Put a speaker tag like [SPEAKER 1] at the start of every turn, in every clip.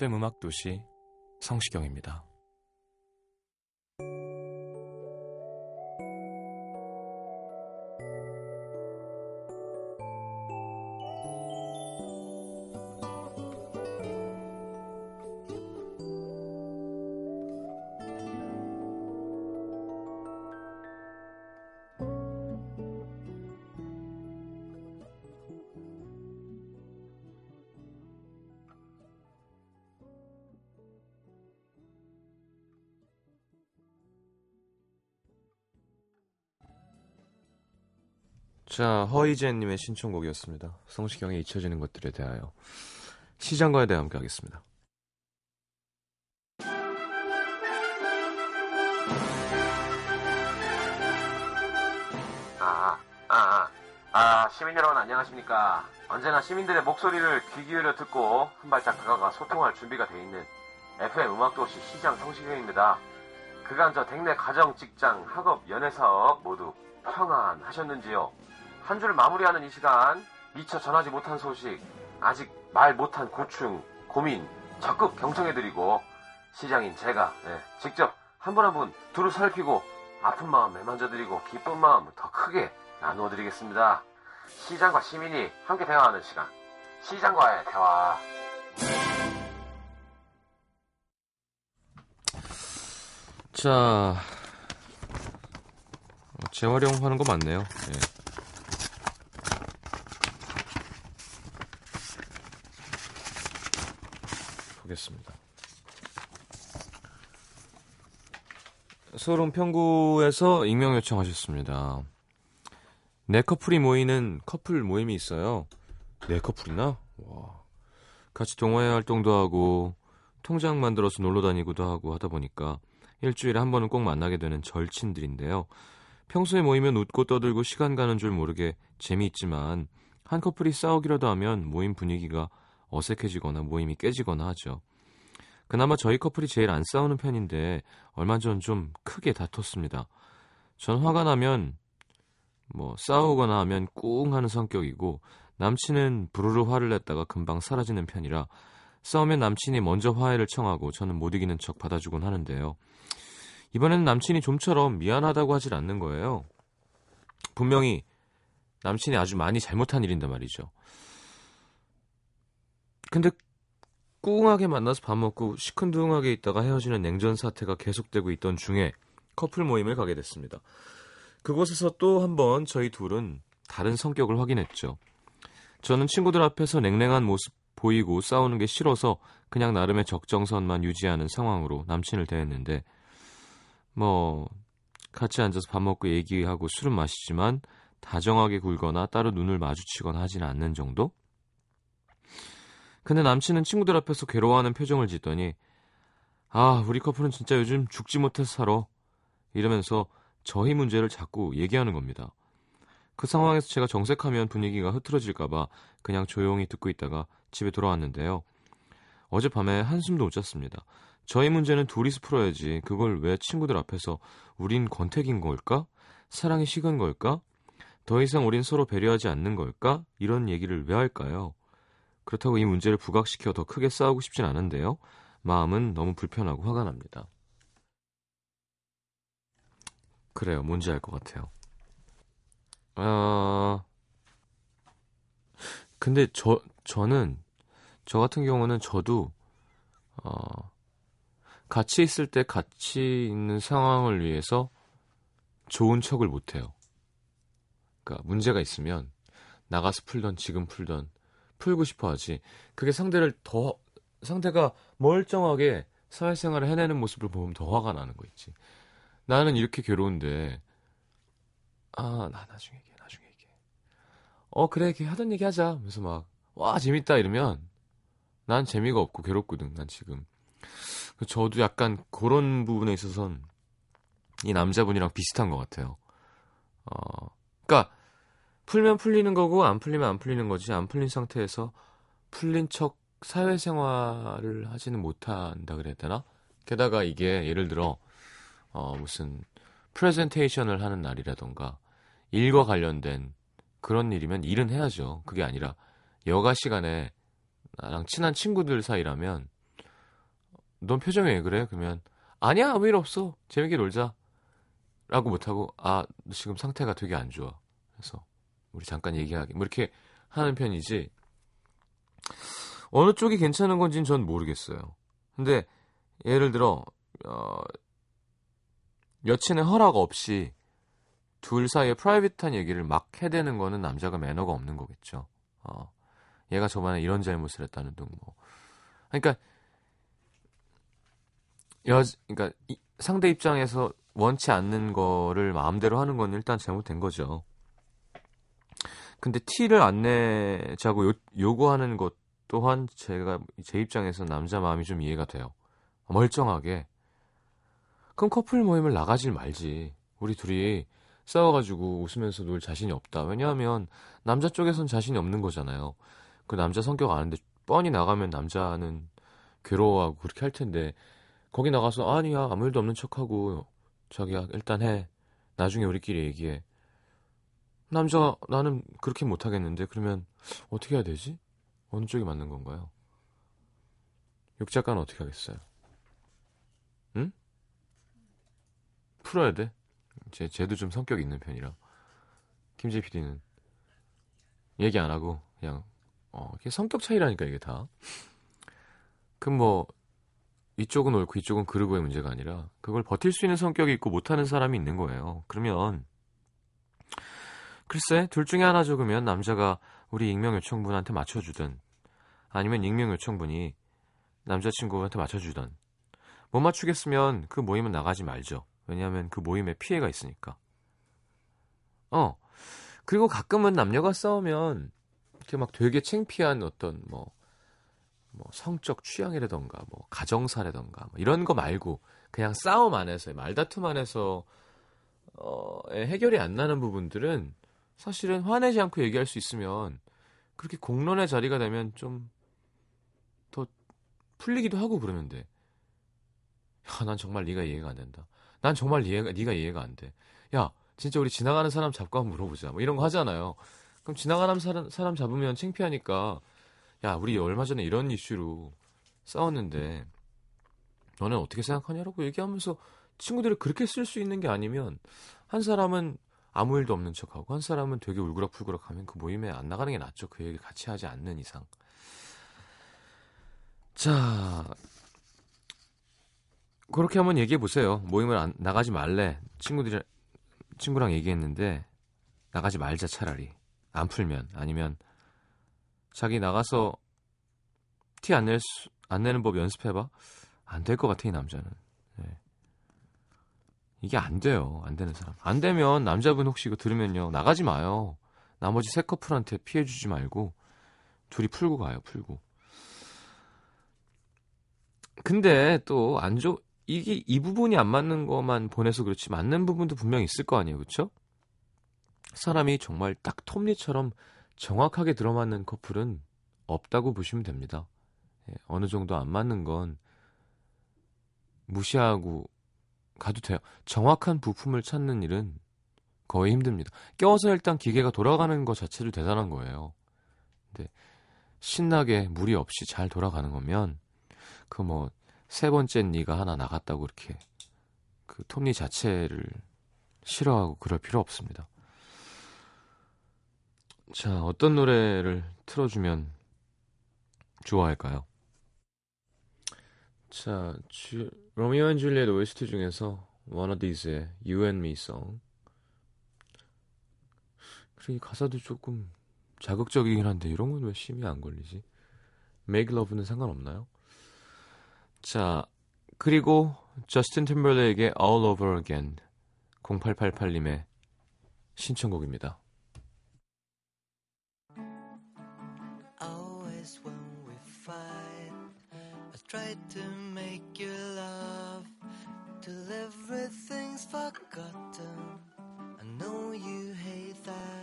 [SPEAKER 1] FM 음악 도시 성시경입니다.
[SPEAKER 2] 자, 허이젠님의 신청곡이었습니다. 성시경의 잊혀지는 것들에 대하여 시장과에 대해 함께 하겠습니다.
[SPEAKER 3] 아, 아, 아, 아, 시민 여러분 안녕하십니까. 언제나 시민들의 목소리를 귀 기울여 듣고 한 발짝 다가가 소통할 준비가 돼 있는 FM 음악도시 시장 성시경입니다. 그간 저 댁내 가정, 직장, 학업, 연애 사업 모두 평안하셨는지요? 한줄 마무리하는 이 시간 미처 전하지 못한 소식, 아직 말 못한 고충, 고민 적극 경청해드리고 시장인 제가 네, 직접 한 분 한 분 두루 살피고 아픈 마음 매만져드리고 기쁜 마음 더 크게 나누어드리겠습니다. 시장과 시민이 함께 대화하는 시간. 시장과의 대화.
[SPEAKER 2] 자, 어, 재활용하는 거 맞네요. 예. 보겠습니다. 서울 은평구에서 익명 요청하셨습니다. 네 커플이 모이는 커플 모임이 있어요. 네 커플이나? 와. 같이 동호회 활동도 하고 통장 만들어서 놀러 다니고도 하고 하다 보니까 일주일에 한 번은 꼭 만나게 되는 절친들인데요. 평소에 모이면 웃고 떠들고 시간 가는 줄 모르게 재미있지만 한 커플이 싸우기라도 하면 모임 분위기가 어색해지거나 모임이 깨지거나 하죠. 그나마 저희 커플이 제일 안 싸우는 편인데 얼마 전 좀 크게 다퉜습니다. 전 화가 나면 뭐 싸우거나 하면 꿍 하는 성격이고 남친은 부르르 화를 냈다가 금방 사라지는 편이라 싸우면 남친이 먼저 화해를 청하고 저는 못 이기는 척 받아주곤 하는데요. 이번에는 남친이 좀처럼 미안하다고 하질 않는 거예요. 분명히 남친이 아주 많이 잘못한 일인데 말이죠. 근데 꿍하게 만나서 밥 먹고 시큰둥하게 있다가 헤어지는 냉전 사태가 계속되고 있던 중에 커플 모임을 가게 됐습니다. 그곳에서 또 한 번 저희 둘은 다른 성격을 확인했죠. 저는 친구들 앞에서 냉랭한 모습 보이고 싸우는 게 싫어서 그냥 나름의 적정선만 유지하는 상황으로 남친을 대했는데 뭐 같이 앉아서 밥 먹고 얘기하고 술은 마시지만 다정하게 굴거나 따로 눈을 마주치거나 하지는 않는 정도? 근데 남친은 친구들 앞에서 괴로워하는 표정을 짓더니 아 우리 커플은 진짜 요즘 죽지 못해서 살아 이러면서 저희 문제를 자꾸 얘기하는 겁니다. 그 상황에서 제가 정색하면 분위기가 흐트러질까봐 그냥 조용히 듣고 있다가 집에 돌아왔는데요. 어젯밤에 한숨도 못 잤습니다. 저희 문제는 둘이서 풀어야지. 그걸 왜 친구들 앞에서 우린 권태기인 걸까? 사랑이 식은 걸까? 더 이상 우린 서로 배려하지 않는 걸까? 이런 얘기를 왜 할까요? 그렇다고 이 문제를 부각시켜 더 크게 싸우고 싶진 않은데요. 마음은 너무 불편하고 화가 납니다. 그래요. 뭔지 알 것 같아요. 아, 근데 저, 저는, 저 같은 경우는 저도, 어, 같이 있을 때 같이 있는 상황을 위해서 좋은 척을 못해요. 그러니까 문제가 있으면 나가서 풀던 지금 풀던 풀고 싶어 하지. 그게 상대를 더 상대가 멀쩡하게 사회생활을 해내는 모습을 보면 더 화가 나는 거 있지. 나는 이렇게 괴로운데 아, 나 나중에 얘기해. 나중에 얘기해. 어, 그래. 이렇게 하던 얘기 하자. 그래서 막 와, 재밌다 이러면 난 재미가 없고 괴롭거든. 난 지금. 저도 약간 그런 부분에 있어서는 이 남자분이랑 비슷한 것 같아요. 어, 그러니까 풀면 풀리는 거고 안 풀리면 안 풀리는 거지. 안 풀린 상태에서 풀린 척 사회생활을 하지는 못한다 그래야 되나? 게다가 이게 예를 들어 어, 무슨 프레젠테이션을 하는 날이라던가 일과 관련된 그런 일이면 일은 해야죠. 그게 아니라 여가 시간에 나랑 친한 친구들 사이라면 넌 표정이 왜 그래? 그러면 아니야 아무 일 없어 재밌게 놀자 라고 못하고 아 지금 상태가 되게 안 좋아 그래서 우리 잠깐 얘기하게 뭐 이렇게 하는 편이지 어느 쪽이 괜찮은 건지는 전 모르겠어요 근데 예를 들어 어, 여친의 허락 없이 둘 사이에 프라이빗한 얘기를 막 해대는 거는 남자가 매너가 없는 거겠죠 어, 얘가 저번에 이런 잘못을 했다는 등 뭐. 그러니까 여 그러니까 이, 상대 입장에서 원치 않는 거를 마음대로 하는 건 일단 잘못된 거죠. 근데 티를 안 내자고 요, 요구하는 것 또한 제가 제 입장에서 남자 마음이 좀 이해가 돼요. 멀쩡하게. 그럼 커플 모임을 나가질 말지. 우리 둘이 싸워가지고 웃으면서 놀 자신이 없다. 왜냐하면 남자 쪽에선 자신이 없는 거잖아요. 그 남자 성격 아는데 뻔히 나가면 남자는 괴로워하고 그렇게 할 텐데 거기 나가서 아니야 아무 일도 없는 척하고 자기야 일단 해 나중에 우리끼리 얘기해 남자 나는 그렇게 못하겠는데 그러면 어떻게 해야 되지? 어느 쪽이 맞는 건가요? 육 작가는 어떻게 하겠어요? 응? 풀어야 돼? 제, 쟤도 좀 성격 있는 편이라. 김재 PD는? 얘기 안 하고 그냥 어 이게 성격 차이라니까 이게 다. 그럼 뭐 이쪽은 옳고 이쪽은 그르고의 문제가 아니라 그걸 버틸 수 있는 성격이 있고 못하는 사람이 있는 거예요. 그러면 글쎄 둘 중에 하나 적으면 남자가 우리 익명 요청분한테 맞춰주든 아니면 익명 요청분이 남자친구한테 맞춰주든 못 맞추겠으면 그 모임은 나가지 말죠. 왜냐하면 그 모임에 피해가 있으니까. 어 그리고 가끔은 남녀가 싸우면 이렇게 막 되게 창피한 어떤 뭐 뭐 성적 취향이라던가 뭐 가정사라던가 뭐 이런 거 말고 그냥 싸움 안에서 말다툼 안에서 어, 해결이 안 나는 부분들은 사실은 화내지 않고 얘기할 수 있으면 그렇게 공론의 자리가 되면 좀 더 풀리기도 하고 그러면 돼. 야, 난 정말 네가 이해가 안 된다. 난 정말 이해가 네가 이해가 안 돼. 야, 진짜 우리 지나가는 사람 잡고 한번 물어보자. 뭐 이런 거 하잖아요. 그럼 지나가는 사람, 사람 잡으면 창피하니까 야, 우리 얼마 전에 이런 이슈로 싸웠는데 너는 어떻게 생각하냐라고 얘기하면서 친구들을 그렇게 쓸 수 있는 게 아니면 한 사람은 아무 일도 없는 척하고 한 사람은 되게 울그락불그락 하면 그 모임에 안 나가는 게 낫죠. 그 얘기를 같이 하지 않는 이상. 자, 그렇게 한번 얘기해 보세요. 모임을 안, 나가지 말래. 친구들이 친구랑 얘기했는데 나가지 말자 차라리. 안 풀면 아니면 자기 나가서 티 안낼 수, 안 내는 법 연습해봐. 안 될 것 같아, 이 남자는. 네. 이게 안 돼요. 안 되는 사람. 안 되면 남자분 혹시 이거 들으면요. 나가지 마요. 나머지 세 커플한테 피해 주지 말고 둘이 풀고 가요, 풀고. 근데 또 안 좋, 이게 이 부분이 안 맞는 것만 보내서 그렇지 맞는 부분도 분명히 있을 거 아니에요, 그렇죠? 사람이 정말 딱 톱니처럼 정확하게 들어맞는 커플은 없다고 보시면 됩니다. 예, 어느 정도 안 맞는 건 무시하고 가도 돼요. 정확한 부품을 찾는 일은 거의 힘듭니다. 껴서 일단 기계가 돌아가는 것 자체도 대단한 거예요. 근데 신나게 무리 없이 잘 돌아가는 거면 그 뭐 세 번째 니가 하나 나갔다고 이렇게 그 톱니 자체를 싫어하고 그럴 필요 없습니다. 자, 어떤 노래를 틀어주면 좋아할까요? 자, 주, Romeo and Juliet OST 중에서 Wannadies의 You and Me Song. 그리고 가사도 조금 자극적이긴 한데 이런 건 왜 심이 안 걸리지? Make Love는 상관없나요? 자, 그리고 저스틴 팀벌레이크의 All Over Again 0888님의 신청곡입니다.
[SPEAKER 1] Try to make you laugh till everything's forgotten. I know you hate that.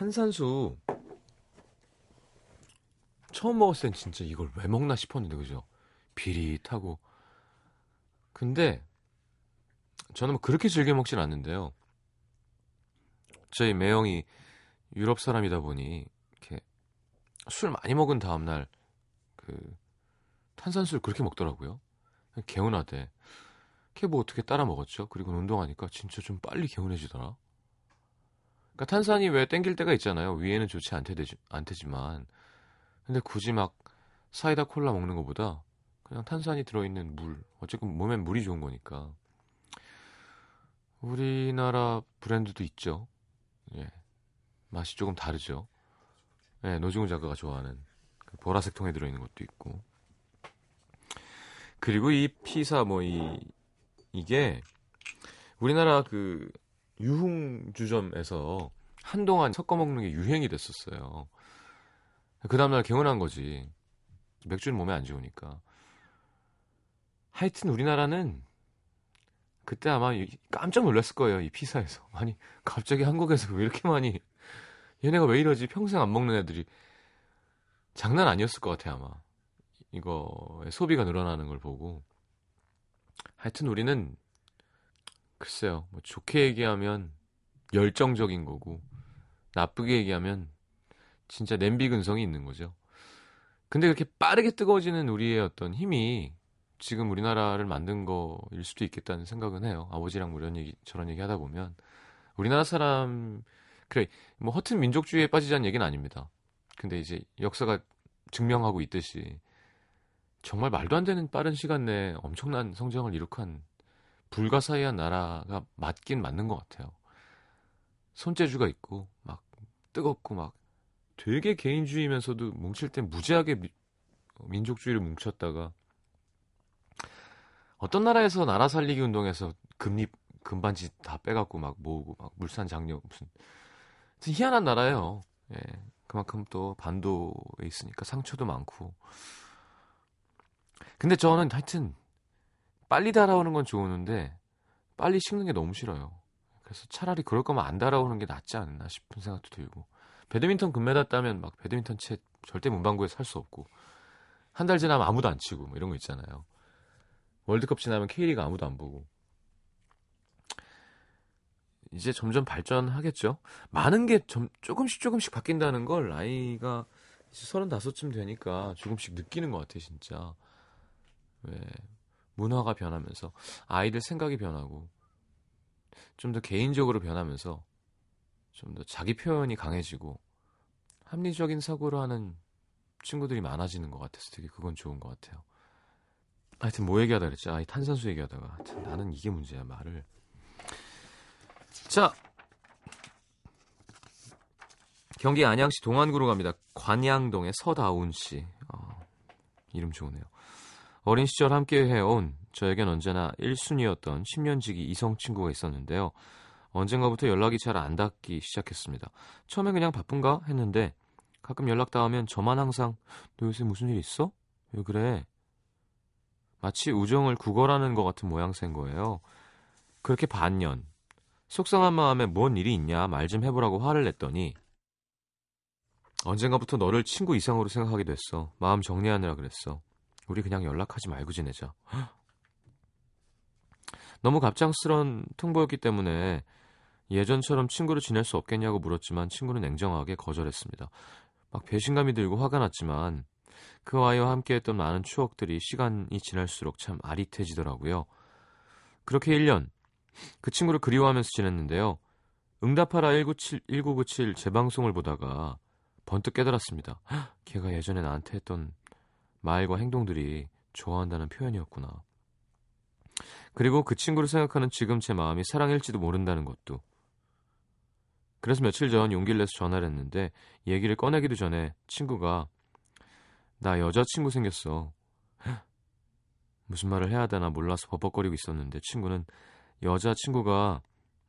[SPEAKER 2] 탄산수 처음 먹었을 땐 진짜 이걸 왜 먹나 싶었는데 그죠? 비릿하고 근데 저는 뭐 그렇게 즐겨 먹진 않는데요. 저희 매형이 유럽 사람이다 보니 이렇게 술 많이 먹은 다음 날 그 탄산수를 그렇게 먹더라고요. 개운하대. 걔 뭐 어떻게 따라 먹었죠? 그리고 운동하니까 진짜 좀 빨리 개운해지더라. 그러니까 탄산이 왜 땡길 때가 있잖아요. 위에는 좋지 않대지, 않대지만. 근데 굳이 막 사이다 콜라 먹는 것보다 그냥 탄산이 들어있는 물. 어쨌든 몸엔 물이 좋은 거니까. 우리나라 브랜드도 있죠. 예. 맛이 조금 다르죠. 예, 노중훈 작가가 좋아하는 그 보라색 통에 들어있는 것도 있고. 그리고 이 피사 뭐 이 이게 우리나라 그 유흥주점에서 한동안 섞어 먹는 게 유행이 됐었어요. 그 다음날 개운한 거지. 맥주는 몸에 안 좋으니까. 하여튼 우리나라는 그때 아마 깜짝 놀랐을 거예요. 이 피사에서. 아니, 갑자기 한국에서 왜 이렇게 많이 얘네가 왜 이러지? 평생 안 먹는 애들이 장난 아니었을 것 같아 아마. 이거의 소비가 늘어나는 걸 보고 하여튼 우리는 글쎄요 뭐 좋게 얘기하면 열정적인 거고 나쁘게 얘기하면 진짜 냄비 근성이 있는 거죠. 근데 그렇게 빠르게 뜨거워지는 우리의 어떤 힘이 지금 우리나라를 만든 거일 수도 있겠다는 생각은 해요. 아버지랑 뭐 이런 얘기 저런 얘기 하다 보면 우리나라 사람 그래 뭐 허튼 민족주의에 빠지자는 얘기는 아닙니다. 근데 이제 역사가 증명하고 있듯이 정말 말도 안 되는 빠른 시간 내에 엄청난 성장을 이룩한 불가사의한 나라가 맞긴 맞는 것 같아요. 손재주가 있고 막 뜨겁고 막 되게 개인주의면서도 뭉칠 땐 무지하게 미, 민족주의를 뭉쳤다가 어떤 나라에서 나라 살리기 운동에서 금리 금반지 다 빼갖고 막 모으고 막 물산 장려 무슨 희한한 나라예요. 예, 그만큼 또 반도에 있으니까 상처도 많고 근데 저는 하여튼 빨리 달아오는 건 좋은데 빨리 식는 게 너무 싫어요. 그래서 차라리 그럴 거면 안 달아오는 게 낫지 않나 싶은 생각도 들고 배드민턴 금메달 따면 막 배드민턴 채 절대 문방구에 살 수 없고 한 달 지나면 아무도 안 치고 뭐 이런 거 있잖아요. 월드컵 지나면 K리그 아무도 안 보고 이제 점점 발전하겠죠. 많은 게 점, 조금씩 조금씩 바뀐다는 걸 아이가 이제 서른다섯쯤 되니까 조금씩 느끼는 것 같아 진짜. 왜 문화가 변하면서 아이들 생각이 변하고 좀 더 개인적으로 변하면서 좀 더 자기 표현이 강해지고 합리적인 사고를 하는 친구들이 많아지는 것 같아서 되게 그건 좋은 것 같아요. 하여튼 뭐 얘기하다 그랬지? 아, 이 탄산수 얘기하다가 하여튼 나는 이게 문제야 말을. 자 경기 안양시 동안구로 갑니다. 관양동의 서다운 씨. 어, 이름 좋으네요. 어린 시절 함께 해온 저에겐 언제나 1순위였던 10년지기 이성 친구가 있었는데요. 언젠가부터 연락이 잘 안 닿기 시작했습니다. 처음에 그냥 바쁜가 했는데 가끔 연락 닿으면 저만 항상 너 요새 무슨 일 있어? 왜 그래? 마치 우정을 구걸하는 것 같은 모양새인 거예요. 그렇게 반년. 속상한 마음에 뭔 일이 있냐 말 좀 해보라고 화를 냈더니 언젠가부터 너를 친구 이상으로 생각하게 됐어. 마음 정리하느라 그랬어. 우리 그냥 연락하지 말고 지내자. 너무 갑작스런 통보였기 때문에 예전처럼 친구로 지낼 수 없겠냐고 물었지만 친구는 냉정하게 거절했습니다. 막 배신감이 들고 화가 났지만 그 아이와 함께했던 많은 추억들이 시간이 지날수록 참 아릿해지더라고요. 그렇게 1년 그 친구를 그리워하면서 지냈는데요. 응답하라 197, 1997 재방송을 보다가 번뜩 깨달았습니다. 헉, 걔가 예전에 나한테 했던 말과 행동들이 좋아한다는 표현이었구나. 그리고 그 친구를 생각하는 지금 제 마음이 사랑일지도 모른다는 것도. 그래서 며칠 전 용기를 내서 전화를 했는데 얘기를 꺼내기도 전에 친구가 나 여자친구 생겼어. 무슨 말을 해야 되나 몰라서 버벅거리고 있었는데 친구는 여자친구가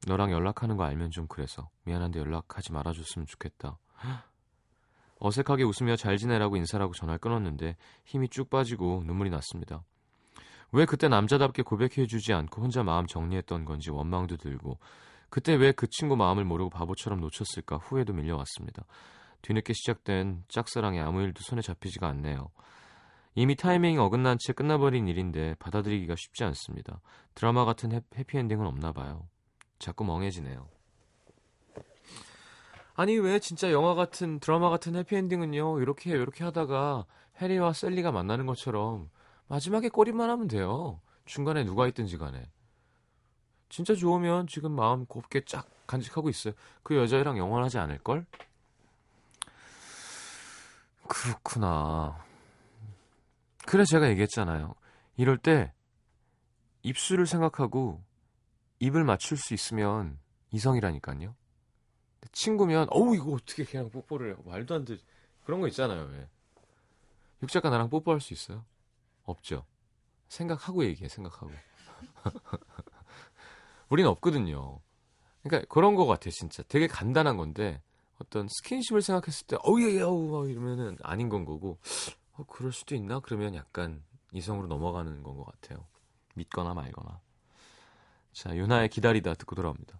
[SPEAKER 2] 너랑 연락하는 거 알면 좀 그래서 미안한데 연락하지 말아줬으면 좋겠다. 어색하게 웃으며 잘 지내라고 인사라고 전화를 끊었는데 힘이 쭉 빠지고 눈물이 났습니다. 왜 그때 남자답게 고백해주지 않고 혼자 마음 정리했던 건지 원망도 들고 그때 왜 그 친구 마음을 모르고 바보처럼 놓쳤을까 후회도 밀려왔습니다. 뒤늦게 시작된 짝사랑에 아무 일도 손에 잡히지가 않네요. 이미 타이밍이 어긋난 채 끝나버린 일인데 받아들이기가 쉽지 않습니다. 드라마 같은 해, 해피엔딩은 없나 봐요. 자꾸 멍해지네요. 아니 왜 진짜 영화 같은 드라마 같은 해피엔딩은요 이렇게 이렇게 하다가 해리와 셀리가 만나는 것처럼 마지막에 꼬리만 하면 돼요. 중간에 누가 있든지 간에. 진짜 좋으면 지금 마음 곱게 쫙 간직하고 있어요. 그 여자애랑 영원하지 않을걸? 그렇구나. 그래 제가 얘기했잖아요. 이럴 때 입술을 생각하고 입을 맞출 수 있으면 이성이라니까요. 친구면 어우 이거 어떻게 그냥 뽀뽀를 해. 말도 안 돼. 그런 거 있잖아요. 왜. 육작가 나랑 뽀뽀할 수 있어요? 없죠. 생각하고 얘기해. 생각하고. 우린 없거든요. 그러니까 그런 거 같아 진짜. 되게 간단한 건데 어떤 스킨십을 생각했을 때 어우 예 어우 이러면은 아닌 건 거고 어, 그럴 수도 있나? 그러면 약간 이성으로 넘어가는 건 것 같아요. 믿거나 말거나. 자, 유나의 기다리다 듣고 돌아옵니다.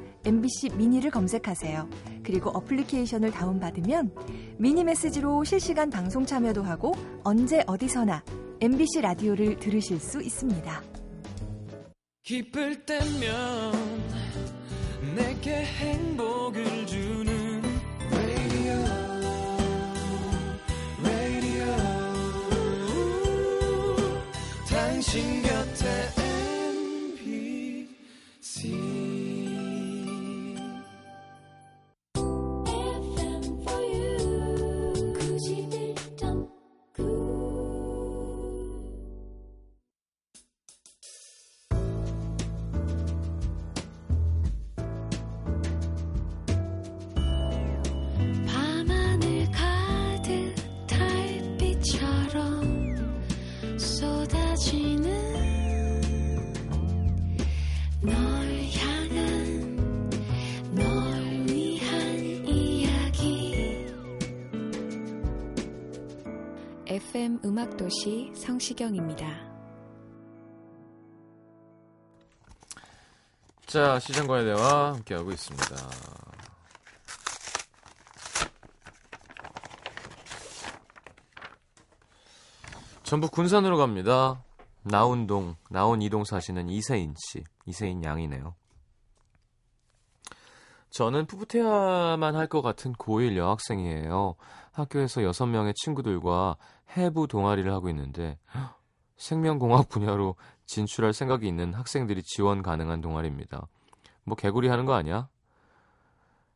[SPEAKER 4] MBC 미니를 검색하세요. 그리고 어플리케이션을 다운받으면 미니 메시지로 실시간 방송 참여도 하고 언제 어디서나 MBC 라디오를 들으실 수 있습니다.
[SPEAKER 1] 기쁠 때면 내게 행복을 주는 radio 당신 곁
[SPEAKER 4] 음악도시 성시경입니다.
[SPEAKER 2] 자, 시장과의 대화 함께하고 있습니다. 전북 군산으로 갑니다. 나운동, 나운이동 사시는 이세인 씨, 이세인 양이네요. 저는 푸푸테야만 할 것 같은 고1 여학생이에요. 학교에서 6명의 친구들과 해부 동아리를 하고 있는데 생명공학 분야로 진출할 생각이 있는 학생들이 지원 가능한 동아리입니다. 뭐 개구리 하는 거 아니야?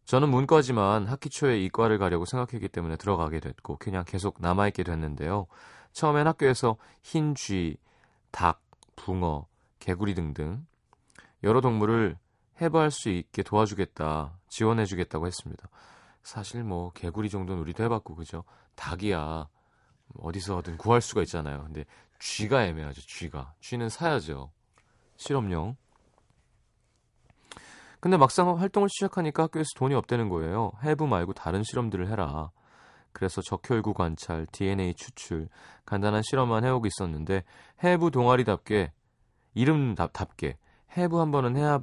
[SPEAKER 2] 저는 문과지만 학기 초에 이과를 가려고 생각했기 때문에 들어가게 됐고 그냥 계속 남아있게 됐는데요. 처음엔 학교에서 흰 쥐, 닭, 붕어, 개구리 등등 여러 동물을 해부할 수 있게 도와주겠다, 지원해주겠다고 했습니다. 사실 뭐 개구리 정도는 우리도 해봤고 그죠? 닭이야 어디서든 구할 수가 있잖아요. 근데 쥐가 애매하죠. 쥐가 쥐는 사야죠. 실험용. 근데 막상 활동을 시작하니까 학교에서 돈이 없다는 거예요. 해부 말고 다른 실험들을 해라. 그래서 적혈구 관찰, DNA 추출, 간단한 실험만 해오고 있었는데 해부 동아리답게 이름답게 해부 한 번은 해야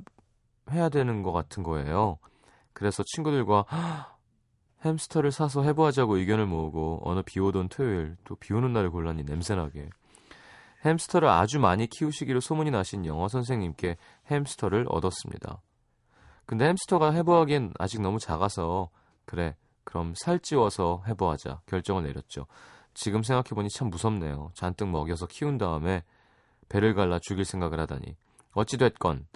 [SPEAKER 2] 해야 되는 것 같은 거예요. 그래서 친구들과 햄스터를 사서 해부하자고 의견을 모으고 어느 비 오던 토요일 또 비 오는 날을 골라니 냄새나게 햄스터를 아주 많이 키우시기로 소문이 나신 영어 선생님께 햄스터를 얻었습니다. 근데 햄스터가 해부하기엔 아직 너무 작아서 그래 그럼 살찌워서 해부하자 결정을 내렸죠. 지금 생각해보니 참 무섭네요. 잔뜩 먹여서 키운 다음에 배를 갈라 죽일 생각을 하다니. 어찌됐건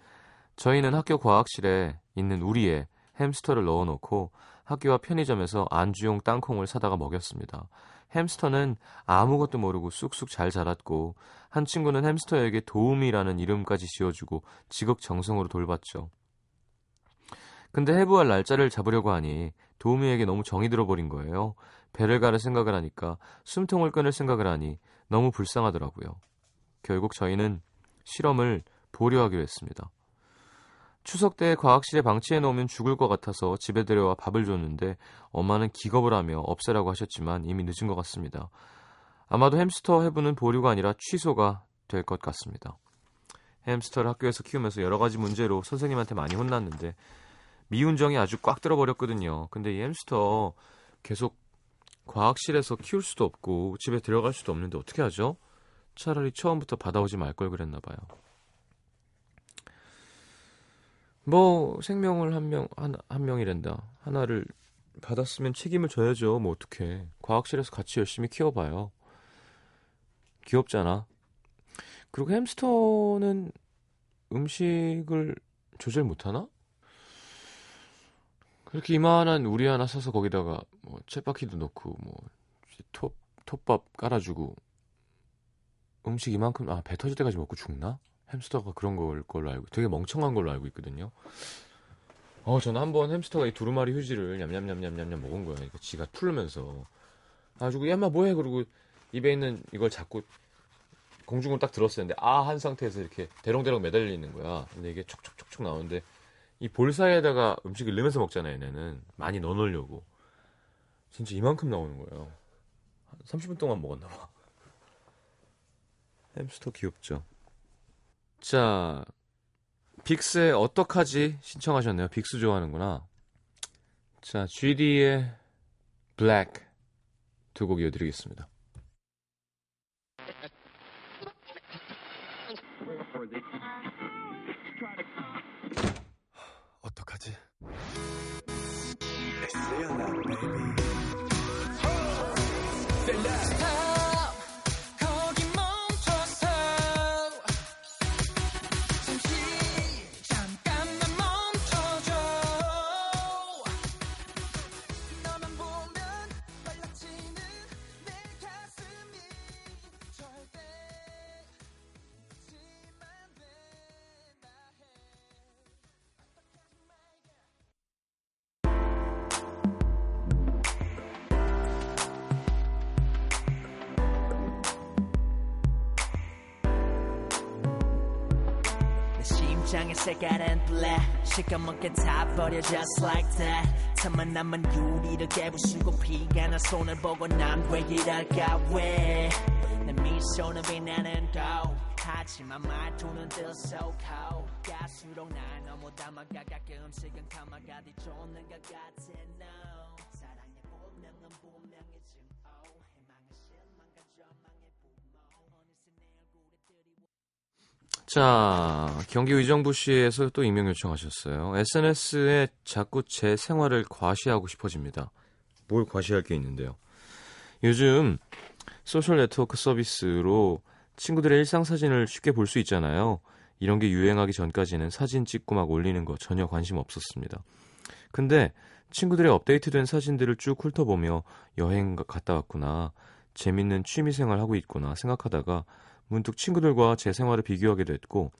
[SPEAKER 2] 저희는 학교 과학실에 있는 우리의 햄스터를 넣어놓고 학교와 편의점에서 안주용 땅콩을 사다가 먹였습니다. 햄스터는 아무것도 모르고 쑥쑥 잘 자랐고 한 친구는 햄스터에게 도움이라는 이름까지 지어주고 지극정성으로 돌봤죠. 근데 해부할 날짜를 잡으려고 하니 도우미에게 너무 정이 들어버린 거예요. 배를 가를 생각을 하니까 숨통을 끊을 생각을 하니 너무 불쌍하더라고요. 결국 저희는 실험을 보류하기로 했습니다. 추석 때 과학실에 방치해 놓으면 죽을 것 같아서 집에 데려와 밥을 줬는데 엄마는 기겁을 하며 없애라고 하셨지만 이미 늦은 것 같습니다. 아마도 햄스터 해부는 보류가 아니라 취소가 될 것 같습니다. 햄스터를 학교에서 키우면서 여러 가지 문제로 선생님한테 많이 혼났는데 미운정이 아주 꽉 들어버렸거든요. 근데 이 햄스터 계속 과학실에서 키울 수도 없고 집에 들어갈 수도 없는데 어떻게 하죠? 차라리 처음부터 받아오지 말 걸 그랬나 봐요. 뭐 생명을 한 명 한 한 명이란다. 하나를 받았으면 책임을 져야죠. 뭐 어떻게? 과학실에서 같이 열심히 키워봐요. 귀엽잖아. 그리고 햄스터는 음식을 조절 못하나? 그렇게 이만한 우리 하나 사서 거기다가 뭐 쳇바퀴도 넣고 뭐 톱, 톱밥 깔아주고 음식 이만큼 아 배 터질 때까지 먹고 죽나? 햄스터가 그런 걸 걸로 알고 되게 멍청한 걸로 알고 있거든요. 어 저는 한 번 햄스터가 이 두루마리 휴지를 냠냠냠냠냠냠 먹은 거예요. 그러니까 지가 풀르면서 아주고 야마 뭐해 그러고 입에 있는 이걸 잡고 공중을 딱 들었었는데 아 한 상태에서 이렇게 대롱대롱 매달려 있는 거야. 근데 이게 촉촉촉촉 나오는데 이 볼 사이에다가 음식을 넣으면서 먹잖아요. 얘네는 많이 넣어놓으려고 진짜 이만큼 나오는 거예요. 한 30분 동안 먹었나 봐. 햄스터 귀엽죠. 자, 빅스의 어떡하지 신청하셨네요. 빅스 좋아하는구나. 자, GD의 Black 두곡 이어드리겠습니다. 어떡하지?
[SPEAKER 1] 거
[SPEAKER 5] 장의 색깔은 black 시커멓게 다 버려 just like that. 틈만 남은 유리를 깨부수고 피가 나 손을 보고 난왜 이럴까 왜내 미소는 빛나는 도. 하지만 말투는 들썩하고 갈수록 날 너무 담아가 가끔씩은 감아가 뒤쫓는 것 같아 no 사랑의 본명은 분명히 증오 희망은 실망과 절망의
[SPEAKER 2] 자, 경기 의정부시에서 또 익명 요청하셨어요. SNS에 자꾸 제 생활을 과시하고 싶어집니다. 뭘 과시할 게 있는데요. 요즘 소셜 네트워크 서비스로 친구들의 일상 사진을 쉽게 볼 수 있잖아요. 이런 게 유행하기 전까지는 사진 찍고 막 올리는 거 전혀 관심 없었습니다. 근데 친구들의 업데이트된 사진들을 쭉 훑어보며 여행 갔다 왔구나, 재밌는 취미 생활 하고 있구나 생각하다가 문득 친구들과 제 생활을 비교하게 됐고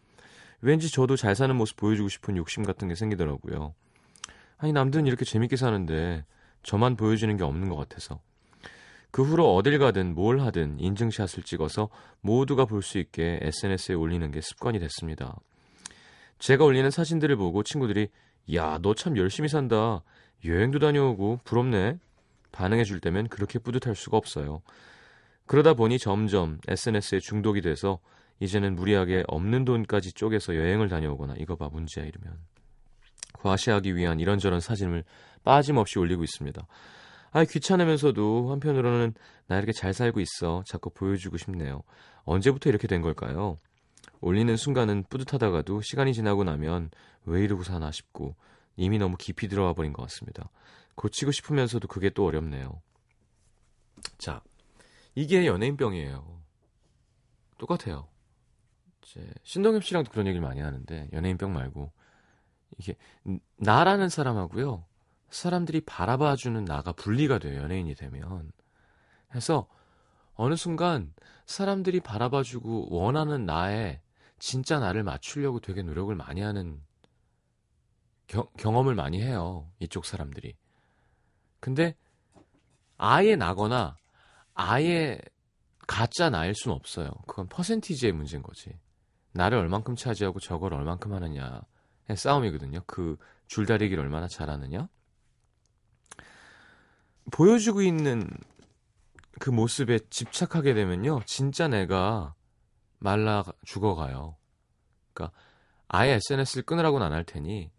[SPEAKER 2] 왠지 저도 잘 사는 모습 보여주고 싶은 욕심 같은 게 생기더라고요. 아니 남들은 이렇게 재밌게 사는데 저만 보여주는 게 없는 것 같아서 그 후로 어딜 가든 뭘 하든 인증샷을 찍어서 모두가 볼 수 있게 SNS에 올리는 게 습관이 됐습니다. 제가 올리는 사진들을 보고 친구들이 야 너 참 열심히 산다 여행도 다녀오고 부럽네 반응해 줄 때면 그렇게 뿌듯할 수가 없어요. 그러다 보니 점점 SNS에 중독이 돼서 이제는 무리하게 없는 돈까지 쪼개서 여행을 다녀오거나 이거 봐 문제야 이러면 과시하기 위한 이런저런 사진을 빠짐없이 올리고 있습니다. 아 귀찮으면서도 한편으로는 나 이렇게 잘 살고 있어 자꾸 보여주고 싶네요. 언제부터 이렇게 된 걸까요? 올리는 순간은 뿌듯하다가도 시간이 지나고 나면 왜 이러고 사나 싶고 이미 너무 깊이 들어와 버린 것 같습니다. 고치고 싶으면서도 그게 또 어렵네요. 자, 이게 연예인병이에요. 똑같아요. 이제 신동엽 씨랑도 그런 얘기를 많이 하는데 연예인병 말고 이게 나라는 사람하고요. 사람들이 바라봐주는 나가 분리가 돼요. 연예인이 되면. 해서 어느 순간 사람들이 바라봐주고 원하는 나에 진짜 나를 맞추려고 되게 노력을 많이 하는 겨, 경험을 많이 해요. 이쪽 사람들이. 근데 아예 나거나 아예 가짜 나일 수는 없어요. 그건 퍼센티지의 문제인 거지. 나를 얼만큼 차지하고 저걸 얼만큼 하느냐의 싸움이거든요. 그 줄다리기를 얼마나 잘하느냐. 보여주고 있는 그 모습에 집착하게 되면요. 진짜 내가 말라 죽어가요. 그러니까 아예 SNS를 끊으라고는 안 할 테니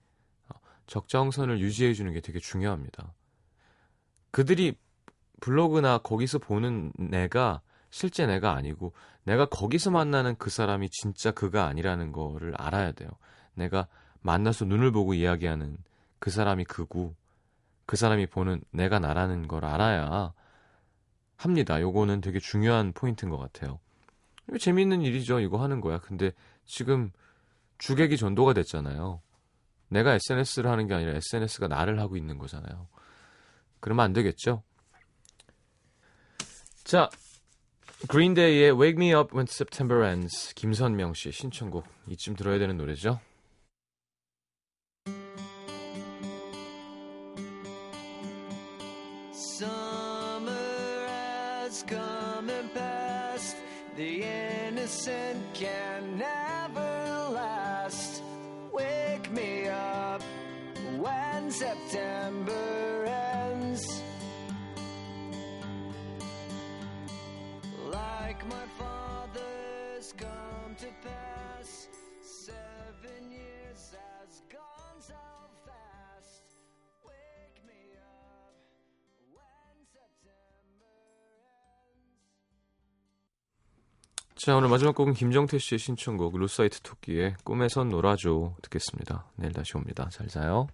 [SPEAKER 2] 어, 적정선을 유지해 주는 게 되게 중요합니다. 그들이 블로그나 거기서 보는 내가 실제 내가 아니고 내가 거기서 만나는 그 사람이 진짜 그가 아니라는 거를 알아야 돼요. 내가 만나서 눈을 보고 이야기하는 그 사람이 그고 그 사람이 보는 내가 나라는 걸 알아야 합니다. 요거는 되게 중요한 포인트인 것 같아요. 재밌는 일이죠. 이거 하는 거야. 근데 지금 주객이 전도가 됐잖아요. 내가 SNS를 하는 게 아니라 SNS가 나를 하고 있는 거잖아요. 그러면 안 되겠죠? 자, 그린데이의 Wake Me Up When September Ends 김선명 씨 신청곡 이쯤 들어야 되는 노래죠. 자, 오늘 마지막 곡은 김정태 씨의 신청곡 루사이트 토끼의 꿈에선 놀아줘 듣겠습니다. 내일 다시 옵니다. 잘 자요.